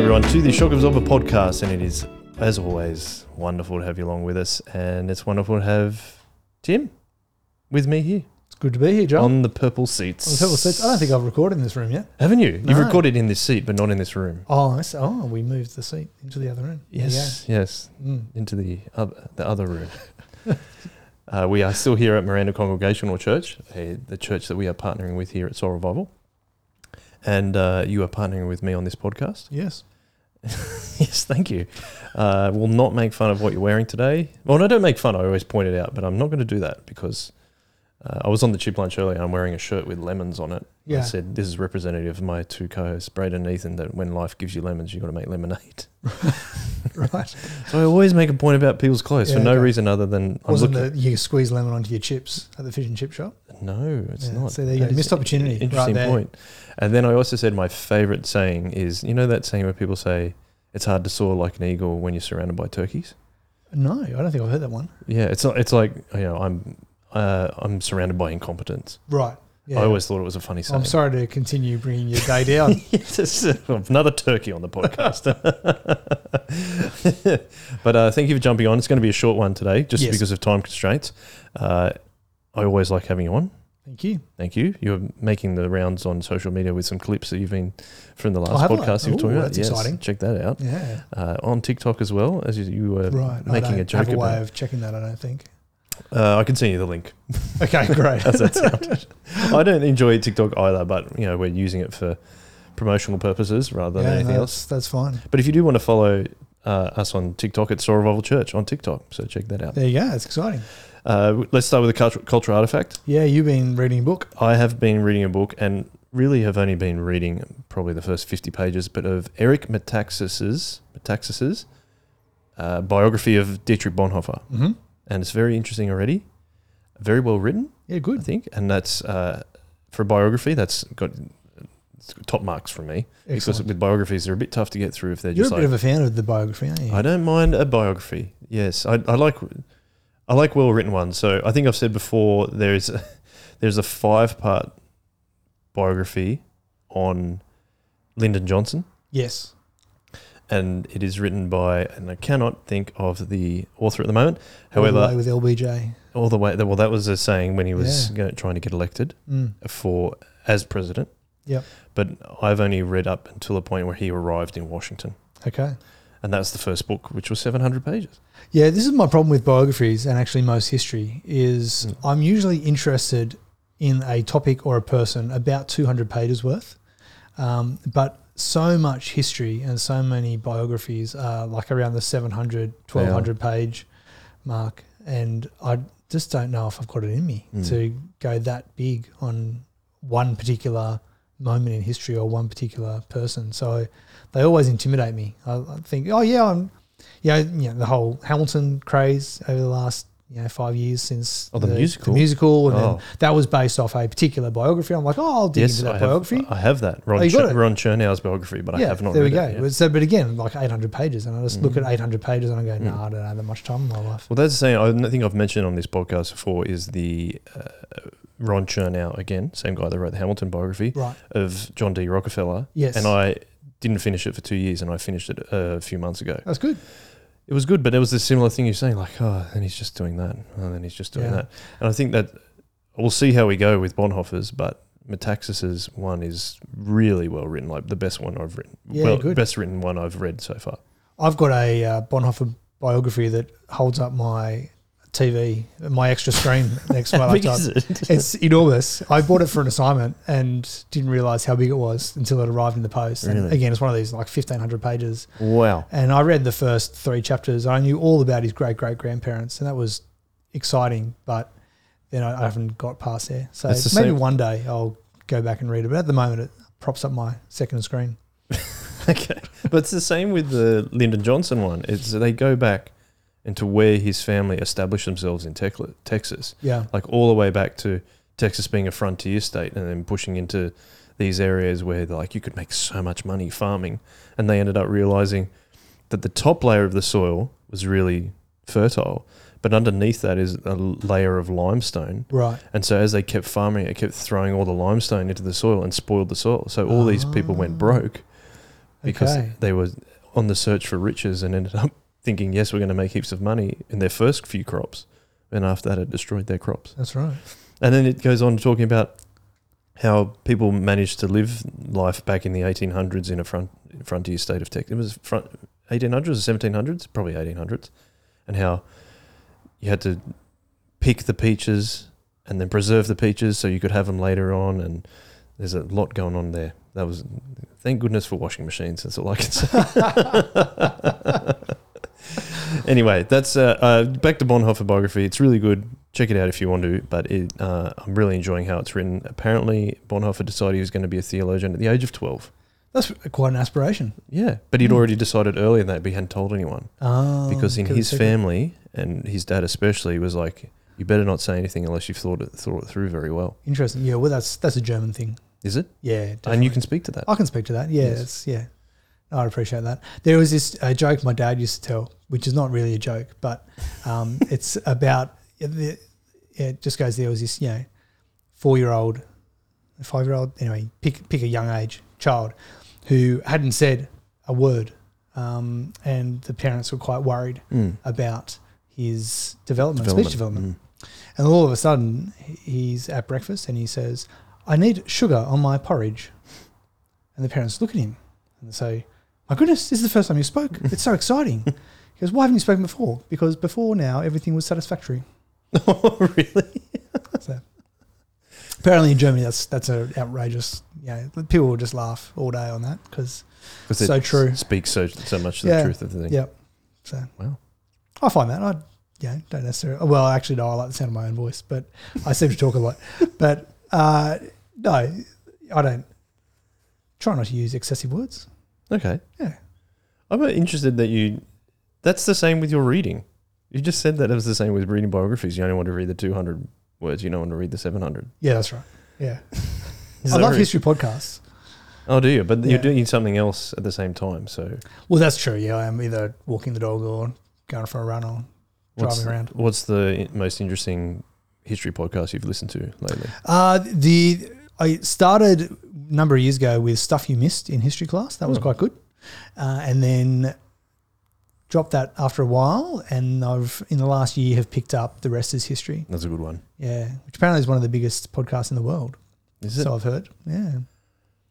everyone, to the Shock Absorber podcast. And it is, as always, wonderful to have you along with us. And it's wonderful to have Tim with me here It's good to be here, Joel. on the purple seats. On the purple seats. I don't think I've recorded in this room yet. Haven't you? You've recorded in this seat, but not in this room. Oh, I see. oh, we moved the seat into the other room. Yes, yes. Mm. into the other, the other room. uh, we are still here at Miranda Congregational Church, uh, the church that we are partnering with here at Soul Revival. And uh, you are partnering with me on this podcast. Yes. yes, thank you. Uh, will not make fun of what you're wearing today. Well, no, don't make fun. I always point it out, but I'm not going to do that because uh, I was on the chip lunch earlier. I'm wearing a shirt with lemons on it. I said this is representative of my two co-hosts, Braden and Ethan. That when life gives you lemons, you got to make lemonade. Right. So I always make a point about people's clothes for no okay. reason other than I'm Wasn't you squeeze lemon onto your chips at the fish and chip shop? No, it's Yeah, not. so there you go. Missed opportunity right Interesting there. point. And then I also said my favorite saying is you know that saying where people say it's hard to soar like an eagle when you're surrounded by turkeys. No, I don't think I've heard that one. Yeah, it's not. It's like you know, I'm uh, I'm surrounded by incompetence. Right. Yeah. I always thought it was a funny saying. I'm sorry to continue bringing your day down. yes, another turkey on the podcast. but uh, thank you for jumping on. It's going to be a short one today, just Yes. because of time constraints. Uh, I always like having you on. Thank you. Thank you. You're making the rounds on social media with some clips that you've been from the last Oh, podcast you've Ooh, talked about. that's exciting. Check that out. Yeah. Uh, on TikTok as well, as you, you were Right. Making a joke have a way about. of checking that, I don't think. Uh, I can send you the link. Okay, great. How's that sound? I don't enjoy TikTok either, but you know we're using it for promotional purposes rather than yeah, anything else. that's fine. But if you do want to follow uh, us on TikTok, at Soul Revival Church on TikTok, so check that out. There you go. It's exciting. Uh, let's start with the culture, culture artifact. Yeah, you've been reading a book. I have been reading a book and really have only been reading probably the first fifty pages, but of Eric Metaxas's Metaxas's uh, biography of Dietrich Bonhoeffer, Mm-hmm. and it's very interesting already, very well written. Yeah, good. I think, and that's uh, for a biography. That's got top marks from me because with biographies they're a bit tough to get through if they're You're a bit like. of a fan of the biography, aren't you? I don't mind a biography. Yes, I, I like I like well written ones. So I think I've said before there's a, there's a five part biography on Lyndon Johnson, yes. and it is written by and I cannot think of the author at the moment. All the However, way with LBJ. all the way well that was a saying when he was Yeah. going, trying to get elected. Mm. for as president. Yep. But I've only read up until the point where he arrived in Washington, Okay. and that's the first book, which was 700 pages. Yeah, this is my problem with biographies and actually most history is Mm. I'm usually interested in a topic or a person about 200 pages worth. Um, but so much history and so many biographies are like around the 700, 1200 page mark. And I just don't know if I've got it in me Mm. to go that big on one particular moment in history or one particular person. So they always intimidate me. I, I think, oh yeah, I'm, yeah, you know, the whole Hamilton craze over the last you know five years since Oh, the musical? the musical, and Oh. then that was based off a particular biography. I'm like, oh, I'll dig into that I biography. have, I have that. Ron, Oh, you Ch-? Ron Chernow's biography, but I have not there we go. it. yeah. So, but again, like 800 pages, and I just look Mm. at 800 pages and I go, no, Mm. I don't have that much time in my life. Well, that's the saying I think I've mentioned on this podcast before is the uh, Ron Chernow, again, same guy that wrote the Hamilton biography Right? of John D. Rockefeller. Yes. And I didn't finish it for two years, and I finished it a few months ago. That's good. it was good, but it was a similar thing you're saying, like, oh, and he's just doing that, and then he's just doing Yeah. that. And I think that we'll see how we go with Bonhoeffer's, but Metaxas's one is really well written, like the best one I've written. Yeah, well, good. best written one I've read so far. I've got a uh, Bonhoeffer biography that holds up my TV, my extra screen next to my laptop. it? It's enormous. I bought it for an assignment and didn't realize how big it was until it arrived in the post. And Really? again, it's one of these like 1500 pages. wow. And I read the first three chapters. I knew all about his great great grandparents, and that was exciting. But then I, I haven't got past there. So That's maybe same- one day I'll go back and read it. But at the moment, it props up my second screen. okay. But it's the same with the Lyndon Johnson one. It's they go back into where his family established themselves in Texas, Yeah, like all the way back to Texas being a frontier state and then pushing into these areas where like you could make so much money farming and they ended up realizing that the top layer of the soil was really fertile but underneath that is a layer of limestone right. and so as they kept farming it kept throwing all the limestone into the soil and spoiled the soil so all these people went Ah. broke because Okay. they were on the search for riches and ended up thinking, yes, we're going to make heaps of money in their first few crops. And after that, it destroyed their crops. That's right. And then it goes on talking about how people managed to live life back in the 1800s in a front, frontier state of Texas. It was front 1800s or 1700s, probably 1800s, and how you had to pick the peaches and then preserve the peaches so you could have them later on. And there's a lot going on there. That was thank goodness for washing machines. That's all I can say. anyway, that's uh, uh, back to Bonhoeffer biography. It's really good. Check it out if you want to. But it, uh, I'm really enjoying how it's written. Apparently, Bonhoeffer decided he was going to be a theologian at the age of 12. That's quite an aspiration. Yeah, but he'd Hmm. already decided earlier that, but he hadn't told anyone Oh, because in his family and his dad especially was like, "You better not say anything unless you've thought it thought it through very well." Interesting. Yeah, well, that's that's a German thing. Is it? Yeah, And you can speak to that. I can speak to that. Yeah, Yes. it's, yeah. I'd appreciate that. There was this uh, joke my dad used to tell, which is not really a joke, but um, it's about the, it just goes there was this you know four year old, five year old anyway pick pick a young age child who hadn't said a word, um, and the parents were quite worried Mm. about his development, speech development. Mm. And all of a sudden, he's at breakfast and he says, I need sugar on my porridge. And the parents look at him and they say, My goodness, this is the first time you spoke. It's so exciting. He goes, Why haven't you spoken before? Because before now, everything was satisfactory. Oh, really? So apparently in Germany, that's that's an outrageous, you know, people will just laugh all day on that because it's So it true. Speaks so so much to Yeah. the truth of the thing. yeah. So Wow. I find that I, yeah, don't necessarily. Well, actually, no, I like the sound of my own voice, but I seem to talk a lot. But uh, no, I don't. Try not to use excessive words. Okay. Yeah. I'm interested that you. That's the same with your reading. You just said that it was the same with reading biographies. You only want to read the 200 words. You don't want to read the 700. Yeah, that's right. Yeah, I love history podcasts. Oh, do you? But Yeah. you're doing something else at the same time. So Well, that's true. Yeah, I'm either walking the dog or going for a run or what's, driving around. what's the most interesting history podcast you've listened to lately? Uh, the I started number of years ago with stuff you missed in history class. That was Hmm. quite good, uh, and then dropped that after a while. And I've in the last year have picked up the rest is history. That's a good one. Yeah, which apparently is one of the biggest podcasts in the world. Is it? So I've heard. Yeah,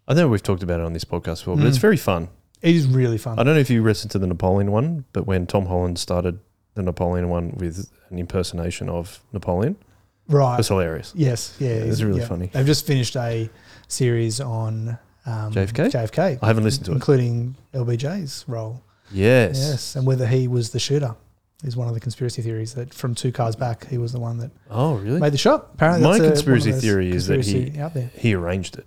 I know we've talked about it on this podcast before, but it's Mm. very fun. it is really fun. I don't know if you listened to the Napoleon one, but when Tom Holland started the Napoleon one with an impersonation of Napoleon, Right. was hilarious. Yes. Yeah. It was really funny. They've just finished a series on um, JFK? JFK. I haven't listened to it. including LBJ's role. Yes. Yes, and whether he was the shooter is one of the conspiracy theories that from two cars back he was the one that Oh, really? made the shot. Apparently, My conspiracy theory is that he-. He arranged it,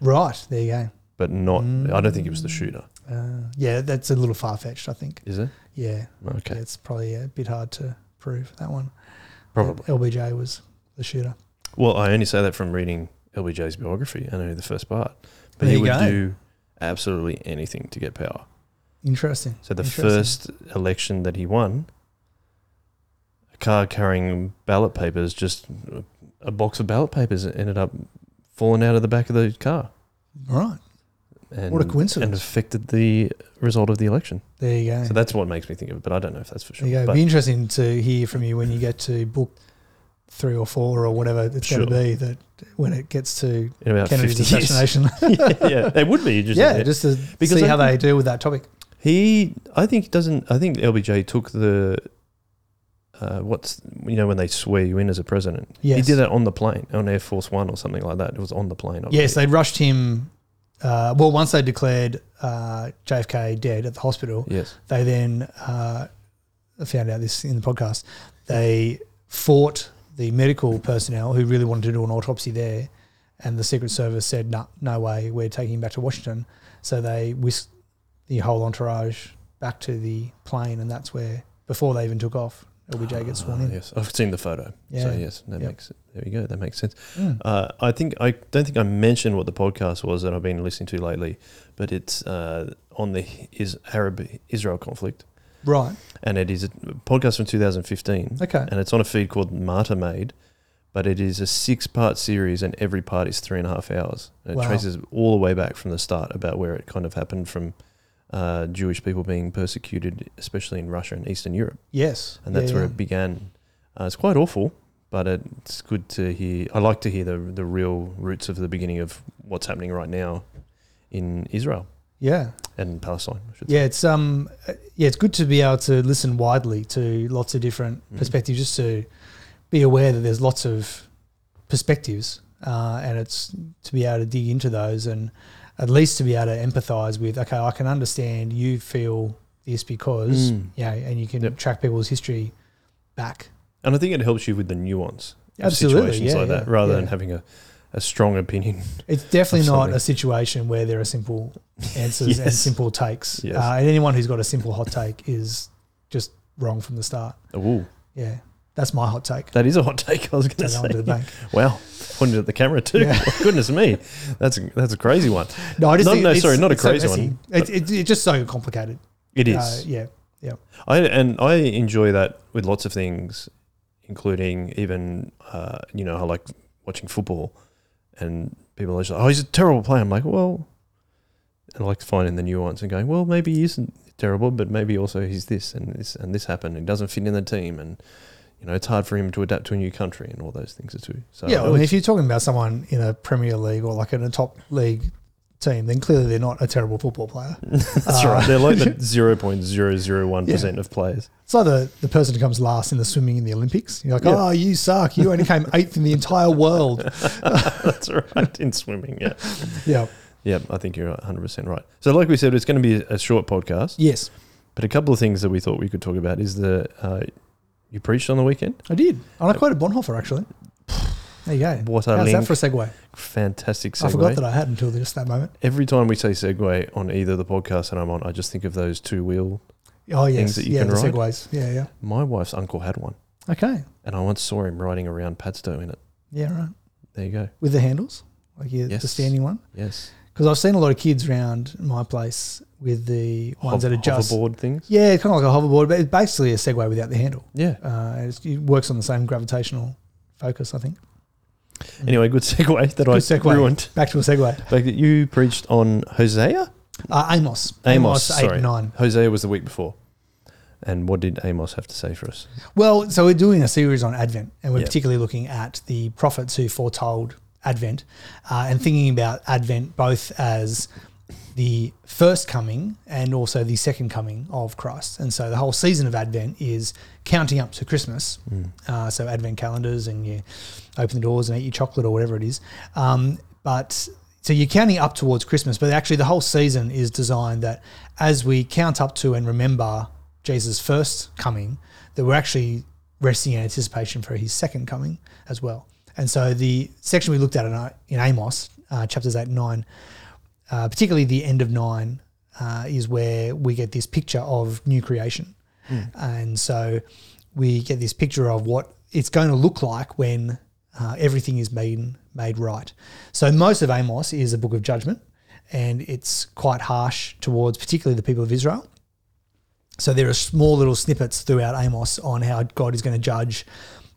Right there you go. but not. I don't think he was the Mm. shooter. Uh, yeah, that's a little far fetched. I think. Is it? Yeah, Okay. yeah, it's probably a bit hard to prove that one. Probably. LBJ was the shooter. Well, I only say that from reading LBJ's biography. I know the first part, but There he would go. do absolutely anything to get power. Interesting. So the Interesting. first election that he won, a car carrying ballot papers, just a box of ballot papers ended up falling out of the back of the car. Right And, What a coincidence. And affected the result of the election. there you go. So that's what makes me think of it, but I don't know if that's for sure. there you go. But Be interesting to hear from you when you get to book three or four or whatever it's going to be. That when it gets to Kennedy's 50 years. assassination. yeah, yeah, it would be interesting. yeah, just to Because see I how they deal with that topic. He, I think, doesn't. I think LBJ took the. Uh, what's you know when they swear you in as a president? He did that on the plane, on Air Force One or something like that. It was on the plane. I Yes, they rushed him. Uh, well, once they declared uh, JFK dead at the hospital, yes. they then uh, found out this in the podcast. They fought the medical personnel who really wanted to do an autopsy there, and the Secret Service said, "No, no way, we're taking him back to Washington." So they whisked the whole entourage back to the plane, and that's where before they even took off, LBJ gets sworn Ah, in. Yes, I've seen the photo. Yeah. So yes, that Yep. makes there you go. That makes sense. Mm. Uh, I think I don't think I mentioned what the podcast was that I've been listening to lately, but it's uh, on the is Arab Israel conflict, Right. and it is a podcast from 2015, Okay. and it's on a feed called Martyr Made but it is a six-part series, and every part is three and a half hours. And it traces all the way back from the start about where it kind of happened from uh, Jewish people being persecuted, especially in Russia and Eastern Europe, Yes. and that's Yeah, where yeah. it began. Uh, it's quite awful, but it's good to hear. I like to hear the the real roots of the beginning of what's happening right now in Israel Yeah. and Palestine. Yeah, it's um, uh, yeah, it's good to be able to listen widely to lots of different Mhm. perspectives, just to be aware that there's lots of perspectives, uh, and it's to be able to dig into those and at least to be able to empathise with. Okay, I can understand you feel this because Mm. yeah, and you can Yep. track people's history back. And I think it helps you with the nuance of situations yeah, like that, yeah, rather than having a, a strong opinion. It's definitely not something. a situation where there are simple answers and simple takes. Yes. Uh, and anyone who's got a simple hot take is just wrong from the start. Ooh, Yeah, that's my hot take. that is a hot take. I was going to Take that one to the say. bank. Wow, pointed at the camera too. Yeah. Goodness me, that's a, that's a crazy one. No, I just No, think no, it's- sorry, not a it's so crazy messy. one, It, it, it's just so complicated. It is. Uh, yeah, I and I enjoy that with lots of things, including even uh, you know I like watching football, and people are just like, oh he's a terrible player. I'm like, well, and I like finding the nuance and going, well, maybe he isn't terrible, but maybe also he's this and this and this happened. and He doesn't fit in the team, and you know it's hard for him to adapt to a new country and all those things are too. So yeah. I mean, if you're talking about someone in a Premier League or like in a top league team, then clearly they're not a terrible football player. that's uh, right, they're like the zero point zero zero one percent of players. It's like the, the person who comes last in the swimming in the Olympics. You're like, Yeah. oh, you suck. You only came eighth in the entire world. that's right in swimming. Yeah. Yeah. Yeah, I think you're 100% right. So, like we said, it's going to be a short podcast, Yes, but a couple of things that we thought we could talk about is the uh, you preached on the weekend. I did. And I quoted Bonhoeffer actually. There you go. What a How's link. that for a segue? Fantastic segue. I forgot that I had until just that moment. Every time we say segue on either the podcast that I'm on, I just think of those two wheel. Oh yes, Things that you yeah, can the ride? Segways. Yeah, yeah. My wife's uncle had one, Okay. and I once saw him riding around Padstow in it. Yeah, right. There you go. With the handles, like yeah, the Yes. standing one. Yes. Because I've seen a lot of kids around my place with the ones Hov- that are just hoverboard things. yeah, kind of like a hoverboard, but it's basically a Segway without the handle. Yeah. Uh, it's, it works on the same gravitational focus, I think. Anyway, good segue that I Good segue. ruined. Back to a Segway. Like you preached on Hosea. Uh, Amos. Amos, eight sorry. nine. Hosea was the week before. And what did Amos have to say for us? Well, so we're doing a series on Advent, and we're Yeah. particularly looking at the prophets who foretold Advent, uh, and thinking about Advent both as the first coming and also the second coming of Christ. And so the whole season of Advent is counting up to Christmas. Uh, so Advent calendars, and you open the doors and eat your chocolate or whatever it is. Um, but so you're counting up towards Christmas, but actually the whole season is designed that as we count up to and remember Jesus' first coming, that we're actually resting in anticipation for his second coming as well. And so the section we looked at in, in Amos, uh, chapters 8 and 9, uh, particularly the end of 9, uh, is where we get this picture of new creation. And so we get this picture of what it's going to look like when uh, everything is being made right. So most of Amos is a book of judgment, and it's quite harsh towards particularly the people of Israel. So there are small little snippets throughout Amos on how God is going to judge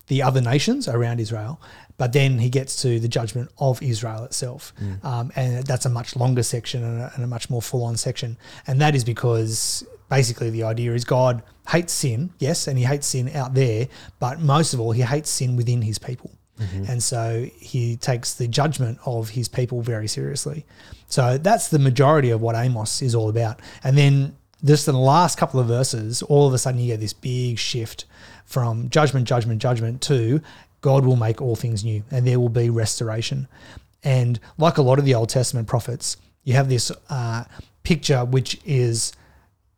the other nations around Israel, but then he gets to the judgment of Israel itself, um, and that's a much longer section and a, and a much more full-on section, and that is because basically the idea is God hates sin, yes, and he hates sin out there, but most of all he hates sin within his people. And so he takes the judgment of his people very seriously. So that's the majority of what Amos is all about. And then just in the last couple of verses, all of a sudden you get this big shift from judgment, judgment, judgment to God will make all things new and there will be restoration. And like a lot of the Old Testament prophets, you have this uh, picture which is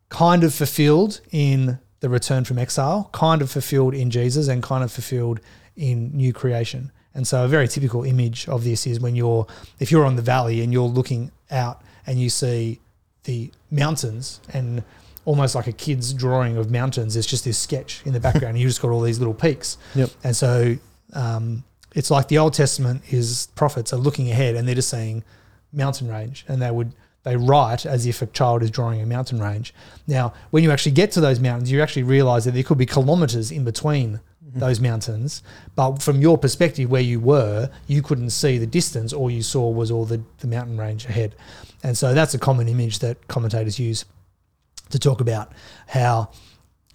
kind of fulfilled in the return from exile, kind of fulfilled in Jesus, and kind of fulfilled in new creation. And so, a very typical image of this is when you're, if you're on the valley and you're looking out and you see the mountains and almost like a kid's drawing of mountains, It's just this sketch in the background. you just got all these little peaks. Yep. And so, um, it's like the Old Testament is prophets are looking ahead and they're just saying mountain range, and they would they write as if a child is drawing a mountain range. Now, when you actually get to those mountains, you actually realize that there could be kilometers in between those mountains. But from your perspective, where you were, you couldn't see the distance. All you saw was all the, the mountain range ahead. And so that's a common image that commentators use to talk about how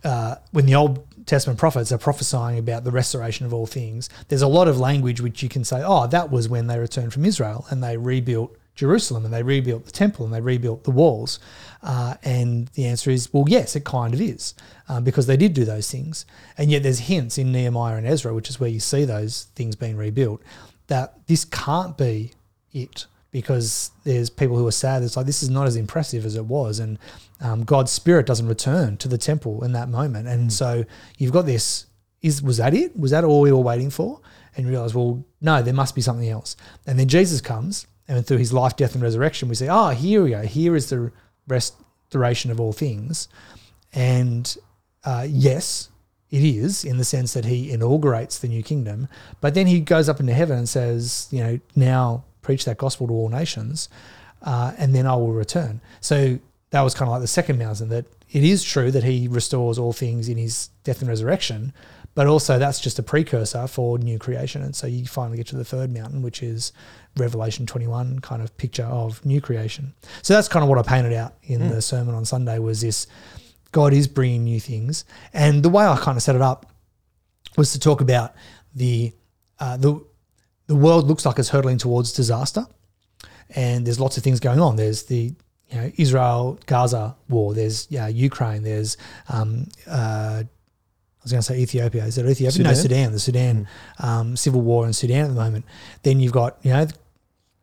uh, when the Old Testament prophets are prophesying about the restoration of all things, there's a lot of language which you can say, oh, that was when they returned from Israel and they rebuilt Jerusalem and they rebuilt the temple and they rebuilt the walls. Uh, and the answer is, well, yes, it kind of is, um, because they did do those things. And yet there's hints in Nehemiah and Ezra, which is where you see those things being rebuilt, that this can't be it because there's people who are sad. It's like this is not as impressive as it was, and um, God's spirit doesn't return to the temple in that moment. And so you've got this. Is was that it? Was that all we were waiting for? And you realize, well, no, there must be something else. And then Jesus comes, and through his life, death, and resurrection, we say, oh, here we go. Here is the restoration of all things. And uh, yes, it is in the sense that he inaugurates the new kingdom, but then he goes up into heaven and says, you know, now preach that gospel to all nations, uh, and then I will return. So that was kind of like the second mountain that it is true that he restores all things in his death and resurrection, but also that's just a precursor for new creation. And so you finally get to the third mountain, which is Revelation 21 kind of picture of new creation. So that's kind of what I painted out in mm. the sermon on Sunday was this God is bringing new things. And the way I kind of set it up was to talk about the uh, the the world looks like it's hurtling towards disaster, and there's lots of things going on. There's the you know, Israel Gaza war. There's yeah, Ukraine. There's um, uh, I was going to say Ethiopia. Is it Ethiopia? Sudan? No, Sudan. The Sudan mm. um, civil war in Sudan at the moment. Then you've got you know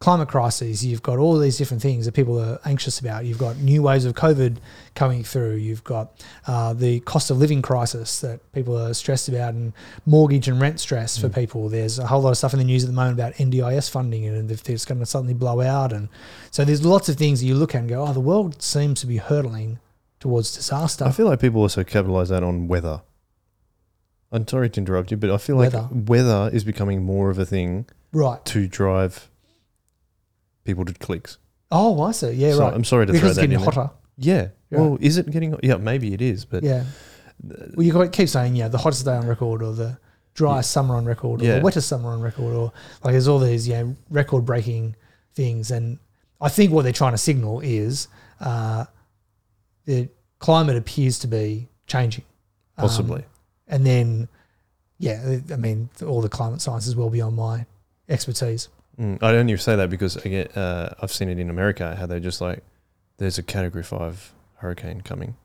climate crises, you've got all these different things that people are anxious about. You've got new waves of COVID coming through. You've got uh, the cost of living crisis that people are stressed about, and mortgage and rent stress mm. for people. There's a whole lot of stuff in the news at the moment about NDIS funding and if it's going to suddenly blow out. And so there's lots of things that you look at and go, oh, the world seems to be hurtling towards disaster. I feel like people also capitalize that on weather. I'm sorry to interrupt you, but I feel like weather, weather is becoming more of a thing right to drive people did clicks. Oh, I see. Yeah, so right. I'm sorry to because throw it's that getting in hotter. Yeah. yeah. Well, is it getting? Yeah, maybe it is, but yeah. Well, you keep saying yeah, the hottest day on record, or the driest yeah. summer on record, or yeah. the wettest summer on record, or like there's all these yeah record breaking things, and I think what they're trying to signal is uh, the climate appears to be changing, possibly, um, and then yeah, I mean all the climate science is well beyond my expertise. Mm, I only say that because again, uh, I've seen it in America how they're just like, there's a Category Five hurricane coming,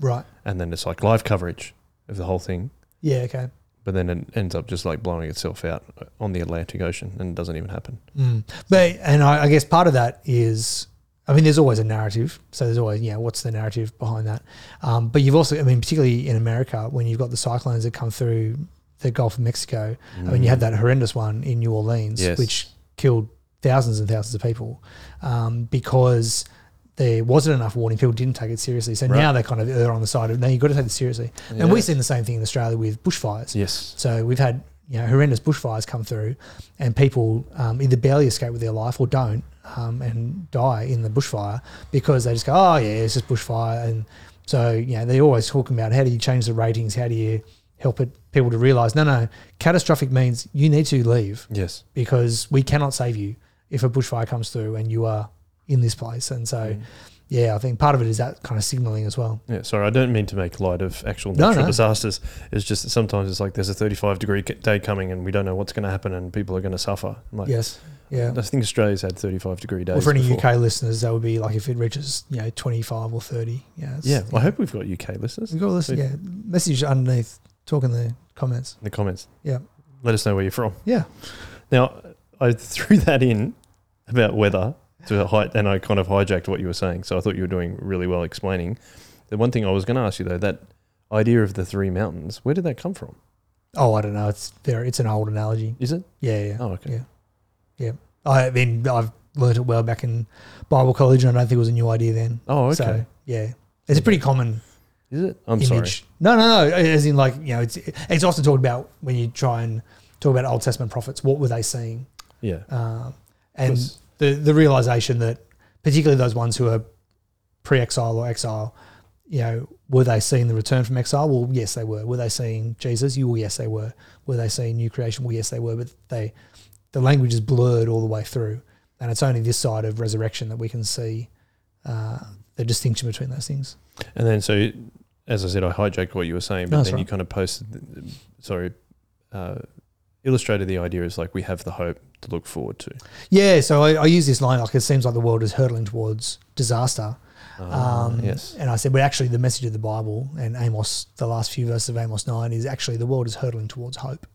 right? And then it's like live coverage of the whole thing. Yeah. Okay. But then it ends up just like blowing itself out on the Atlantic Ocean, and it doesn't even happen. Mm. But and I, I guess part of that is I mean, there's always a narrative. So there's always, yeah, what's the narrative behind that? Um, but you've also, I mean, particularly in America, when you've got the cyclones that come through the Gulf of Mexico, mm. I mean, you had that horrendous one in New Orleans, yes. which killed thousands and thousands of people um, because there wasn't enough warning. People didn't take it seriously. So right. now they're kind of err on the side of no, you've got to take it seriously. Yeah. And we've seen the same thing in Australia with bushfires. Yes. So we've had you know horrendous bushfires come through, and people um, either barely escape with their life or don't um, and die in the bushfire because they just go, oh yeah, it's just bushfire. And so you know they're always talking about how do you change the ratings? How do you help it, people to realize no, no, catastrophic means you need to leave. Yes. Because we cannot save you if a bushfire comes through and you are in this place. And so, mm. yeah, I think part of it is that kind of signaling as well. Yeah, sorry, I don't mean to make light of actual natural no, no. disasters. It's just that sometimes it's like there's a 35 degree day coming and we don't know what's going to happen and people are going to suffer. Like, yes. Yeah. I think Australia's had 35 degree days. Well, for any before. UK listeners, that would be like if it reaches, you know, 25 or 30. Yeah. Yeah. Well, I hope we've got UK listeners. We've got listeners, yeah. Message underneath Talk in the comments. In the comments. Yeah. Let us know where you're from. Yeah. Now, I threw that in about weather to height, and I kind of hijacked what you were saying. So I thought you were doing really well explaining. The one thing I was going to ask you though, that idea of the three mountains, where did that come from? Oh, I don't know. It's very. It's an old analogy. Is it? Yeah. Yeah. Oh, okay. Yeah. Yeah. I mean, I've learned it well back in Bible college, and I don't think it was a new idea then. Oh, okay. So yeah, it's a pretty common is it? I'm image. sorry. No, no, no. As in, like you know, it's it's often talked about when you try and talk about Old Testament prophets. What were they seeing? Yeah. Um, and the the realization that particularly those ones who are pre-exile or exile, you know, were they seeing the return from exile? Well, yes, they were. Were they seeing Jesus? You, well, yes, they were. Were they seeing new creation? Well, yes, they were. But they, the language is blurred all the way through, and it's only this side of resurrection that we can see uh, the distinction between those things. And then, so as I said, I hijacked what you were saying, but No, then that's you kind of posted, sorry, uh, illustrated the idea as like we have the hope to look forward to. Yeah, so I, I use this line like it seems like the world is hurtling towards disaster. Ah, Um, yes. And I said, but actually, the message of the Bible and Amos, the last few verses of Amos 9, is actually the world is hurtling towards hope.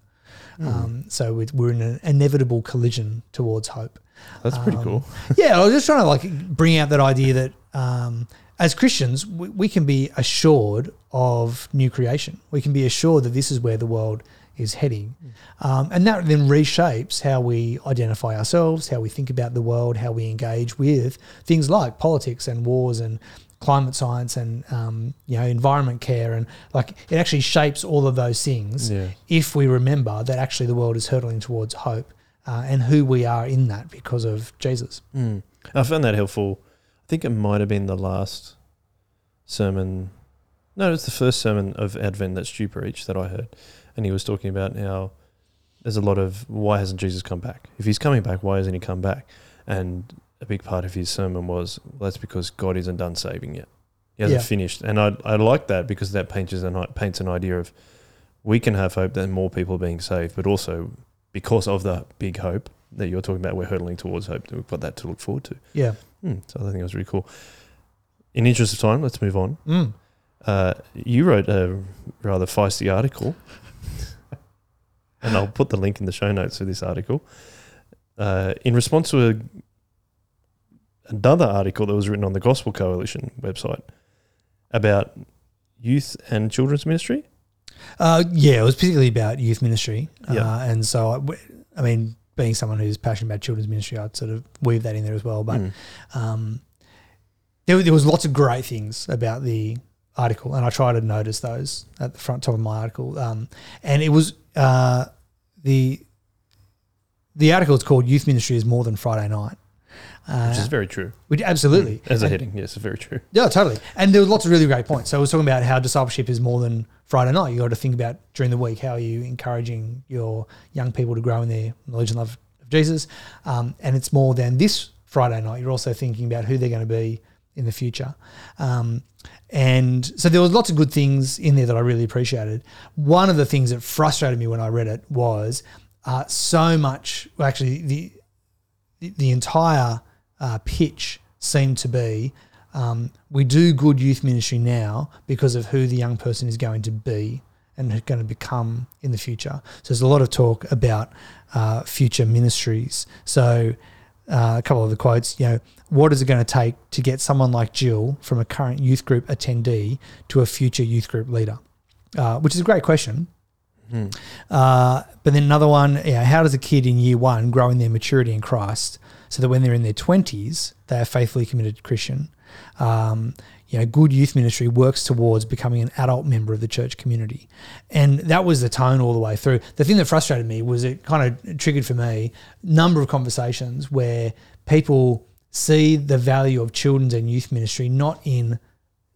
Hmm. Um, so we- we're in an inevitable collision towards hope. That's pretty um, cool. yeah, I was just trying to like bring out that idea that um, as Christians, we, we can be assured of new creation. We can be assured that this is where the world is heading. Um, and that then reshapes how we identify ourselves, how we think about the world, how we engage with things like politics and wars and climate science and um, you know environment care and like it actually shapes all of those things Yeah. if we remember that actually the world is hurtling towards hope uh, and who we are in that because of Jesus. Mm. I found that helpful. I think it might have been the last sermon. No, it's the first sermon of Advent that Stu preached that I heard. And he was talking about how there's a lot of why hasn't Jesus come back? If he's coming back, why hasn't he come back? And a big part of his sermon was well, that's because God isn't done saving yet. He hasn't Yeah. finished. And I, I like that because that paints an, paints an idea of we can have hope that more people are being saved, but also because of the big hope that you're talking about, we're hurtling towards hope. We've got that to look forward to. Yeah. Hmm, so I think that was really cool. In interest of time, let's move on. Mm. Uh, you wrote a rather feisty article, and I'll put the link in the show notes for this article. Uh, in response to a, another article that was written on the Gospel Coalition website about youth and children's ministry. Uh, yeah, it was particularly about youth ministry. Yeah. Uh, and so, I, I mean, being someone who's passionate about children's ministry, I'd sort of weave that in there as well. But Hmm. um, there, there was lots of great things about the article, and I try to notice those at the front top of my article. Um, and it was uh, the the article is called "Youth Ministry is More Than Friday Night," uh, which is very true. which absolutely As a And- heading, yes, very true. yeah, totally. And there were lots of really great points. So I was talking about how discipleship is more than Friday night. You got to think about during the week how are you encouraging your young people to grow in their knowledge and love of Jesus, um, and it's more than this Friday night. You're also thinking about who they're going to be in the future. Um, and so there was lots of good things in there that I really appreciated. One of the things that frustrated me when I read it was uh, so much. Well, actually, the the, the entire uh, pitch seemed to be um, we do good youth ministry now because of who the young person is going to be and going to become in the future. So there's a lot of talk about uh, future ministries. So uh, a couple of the quotes, you know, what is it going to take to get someone like Jill from a current youth group attendee to a future youth group leader? Uh, which is a great question. Uh, but then another one, you know, how does a kid in year one grow in their maturity in Christ so that when they're in their 20s, they are faithfully committed Christian? Um, you know, good youth ministry works towards becoming an adult member of the church community. And that was the tone all the way through. The thing that frustrated me was it kind of triggered for me a number of conversations where people see the value of children's and youth ministry not in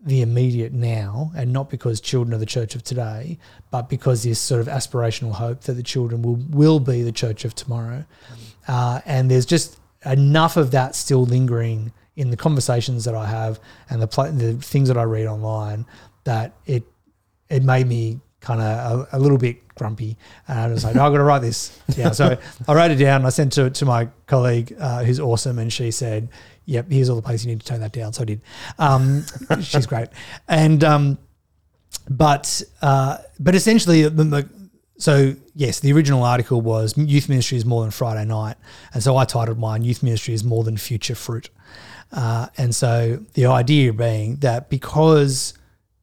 the immediate now and not because children are the church of today, but because this sort of aspirational hope that the children will, will be the church of tomorrow. Uh, and there's just enough of that still lingering in the conversations that I have and the, pla the things that I read online that it it made me kind of a, a little bit grumpy. And I was like, no, I've got to write this. Yeah. So I wrote it down I sent it to, to my colleague uh, who's awesome. And she said, yep, here's all the places you need to tone that down. So I did. Um, she's great. And, um, but, uh, but essentially the, the, so yes, the original article was youth ministry is more than Friday night. And so I titled mine youth ministry is more than future fruit. Uh, and so the idea being that because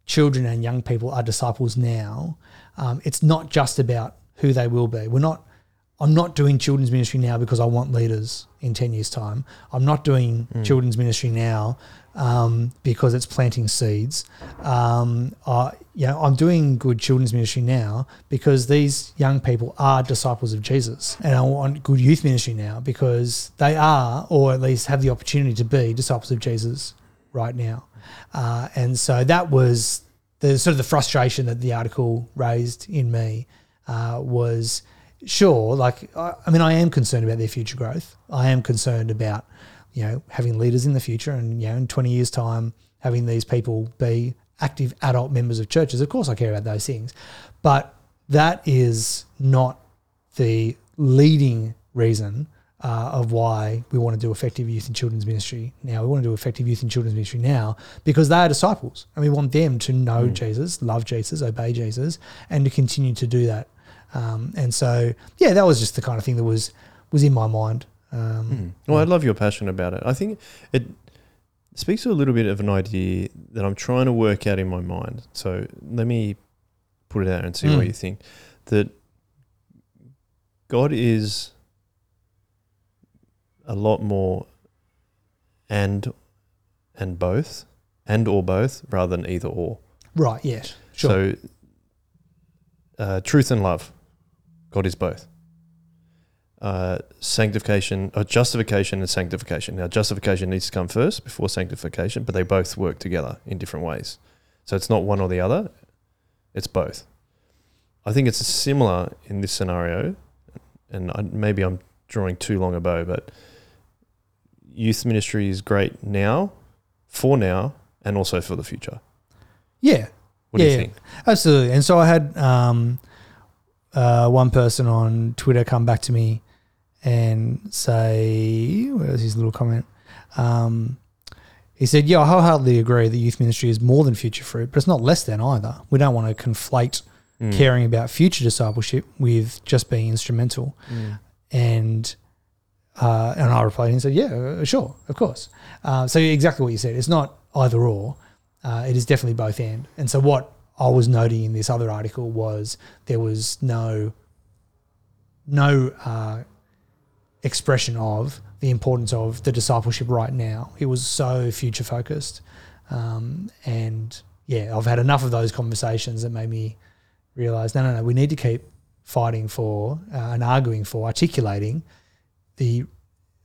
children and young people are disciples now, um, it's not just about who they will be. We're not. I'm not doing children's ministry now because I want leaders in ten years' time. I'm not doing children's ministry now um, because it's planting seeds. Um, I, you know, I'm doing good children's ministry now because these young people are disciples of Jesus, and I want good youth ministry now because they are, or at least have the opportunity to be, disciples of Jesus right now. Uh, and so that was the sort of the frustration that the article raised in me uh, was sure, like, I, I mean, I am concerned about their future growth. I am concerned about, you know, having leaders in the future and, you know, in 20 years' time, having these people be active adult members of churches. Of course, I care about those things. But that is not the leading reason uh, of why we want to do effective youth and children's ministry now. We want to do effective youth and children's ministry now because they are disciples and we want them to know Jesus, love Jesus, obey Jesus, and to continue to do that. Um, and so, yeah, that was just the kind of thing that was was in my mind. Um, Well, I love your passion about it. I think it speaks to a little bit of an idea that I'm trying to work out in my mind. So let me put it out and see Mm. what you think. That God is a lot more and and both and or both rather than either or. Right, yes, sure. So uh, truth and love, God is both. Uh, sanctification, or justification and sanctification. Now, justification needs to come first before sanctification, but they both work together in different ways. So it's not one or the other; it's both. I think it's similar in this scenario, and I, maybe I'm drawing too long a bow, but youth ministry is great now, for now, and also for the future. yeah, What do Yeah, you think? Absolutely. And so I had um, uh, one person on Twitter come back to me and say, where's his little comment? Um, he said, Yeah, I wholeheartedly agree that youth ministry is more than future fruit, but it's not less than either. We don't want to conflate Mm. caring about future discipleship with just being instrumental. Mm. And uh, and I replied and said, Yeah, uh, sure, of course. Uh, so exactly what you said. It's not either or. Uh, it is definitely both and. And so what I was noting in this other article was there was no no uh, expression of the importance of the discipleship right now. It was so future focused, um, and yeah, I've had enough of those conversations that made me realize no, no, no, we need to keep fighting for uh, and arguing for articulating the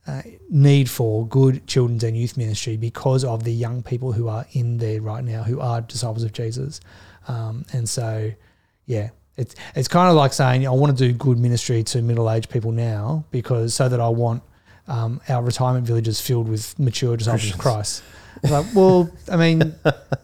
uh, need for good children's and youth ministry because of the young people who are in there right now who are disciples of Jesus. Um, and so, yeah, it's it's kind of like saying I want to do good ministry to middle aged people now because so that I want um, our retirement villages filled with mature disciples of Christ. Like, well, I mean,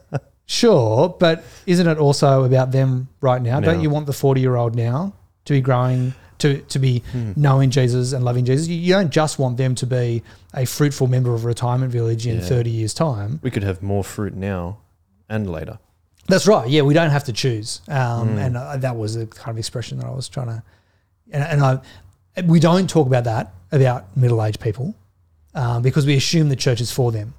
sure, but isn't it also about them right now? Don't you want the forty year old now to be growing? To, to be Hmm. knowing Jesus and loving Jesus, you, don't just want them to be a fruitful member of a retirement village in Yeah. 30 years' time. We could have more fruit now and later. That's right. Yeah, we don't have to choose. Um, Mm. And uh, that was the kind of expression that I was trying to. And, and I, we don't talk about that about middle aged people um, because we assume the church is for them.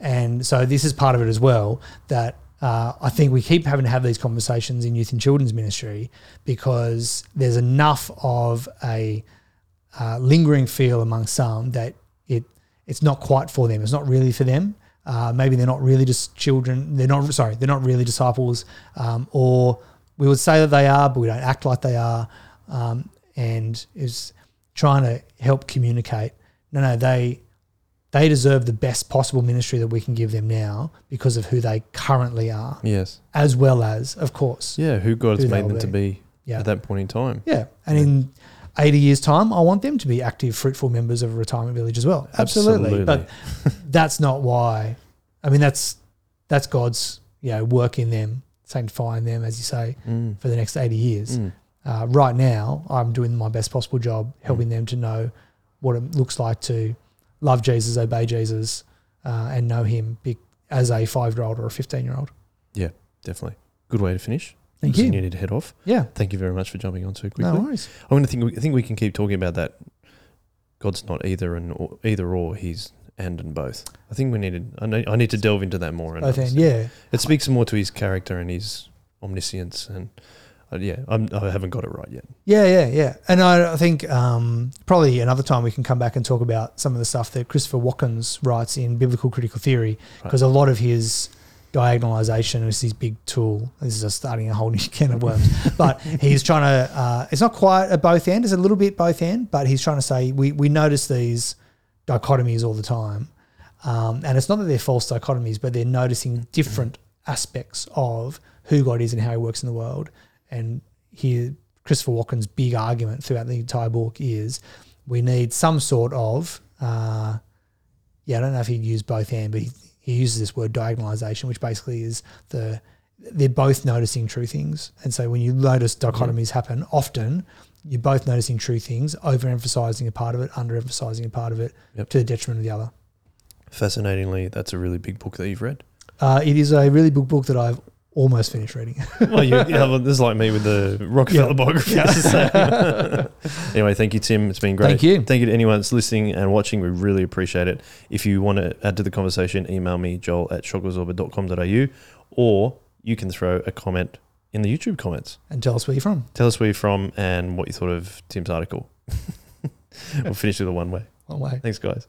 And so this is part of it as well that uh, I think we keep having to have these conversations in youth and children's ministry because there's enough of a uh, lingering feel among some that it it's not quite for them. It's not really for them. Uh, maybe they're not really just children. They're not sorry. They're not really disciples, um, or we would say that they are, but we don't act like they are. Um, and is trying to help communicate. No, no, they they deserve the best possible ministry that we can give them now because of who they currently are, Yes. as well as, of course, Yeah, who God's Who made them to be yeah, at that point in time. yeah. And in 80 years' time, I want them to be active, fruitful members of a retirement village as well. Absolutely. But that's not why. I mean, that's that's God's you know work in them, sanctifying them, as you say, Mm. for the next 80 years. Mm. Uh, right now, I'm doing my best possible job helping them to know what it looks like to love Jesus, obey Jesus, uh, and know Him as a five year old or a 15 year old. Yeah, definitely. Good way to finish. Thank you. You need to head off. Yeah. Thank you very much for jumping on so quickly. No worries. I want to think. I think we can keep talking about that. God's not either and or, either or. He's and and both. I think we needed. I need, I need to delve into that more. And Both understand. Yeah. It speaks more to his character and his omniscience. And uh, yeah, I'm, I haven't got it right yet. Yeah, yeah, yeah. And I, I think um, probably another time we can come back and talk about some of the stuff that Christopher Watkins writes in Biblical Critical Theory, because a lot of his diagonalization is his big tool. This is just starting a whole new can of worms. but he's trying to, uh, it's not quite a both end, it's a little bit both end, but he's trying to say we, we notice these dichotomies all the time. Um, and it's not that they're false dichotomies, but they're noticing different aspects of who God is and how He works in the world. And here, Christopher Watkin's big argument throughout the entire book is we need some sort of, uh, yeah, I don't know if he'd use both and, but he, he uses this word diagonalization, which basically is the they're both noticing true things. And so when you notice dichotomies happen, often you're both noticing true things, overemphasizing a part of it, underemphasizing a part of it Yep. to the detriment of the other. Fascinatingly, that's a really big book that you've read. Uh, it is a really big book that I've almost finished reading. it. Well, you, yeah, well, this is like me with the Rockefeller Yeah. biography. Yeah. Anyway, thank you, Tim. It's been great. Thank you. Thank you to anyone that's listening and watching. We really appreciate it. If you want to add to the conversation, email me, joel at shockabsorber.com.au, or you can throw a comment in the YouTube comments. and tell us where you're from. Tell us where you're from and what you thought of Tim's article. we'll finish with a one way. One way. Thanks, guys.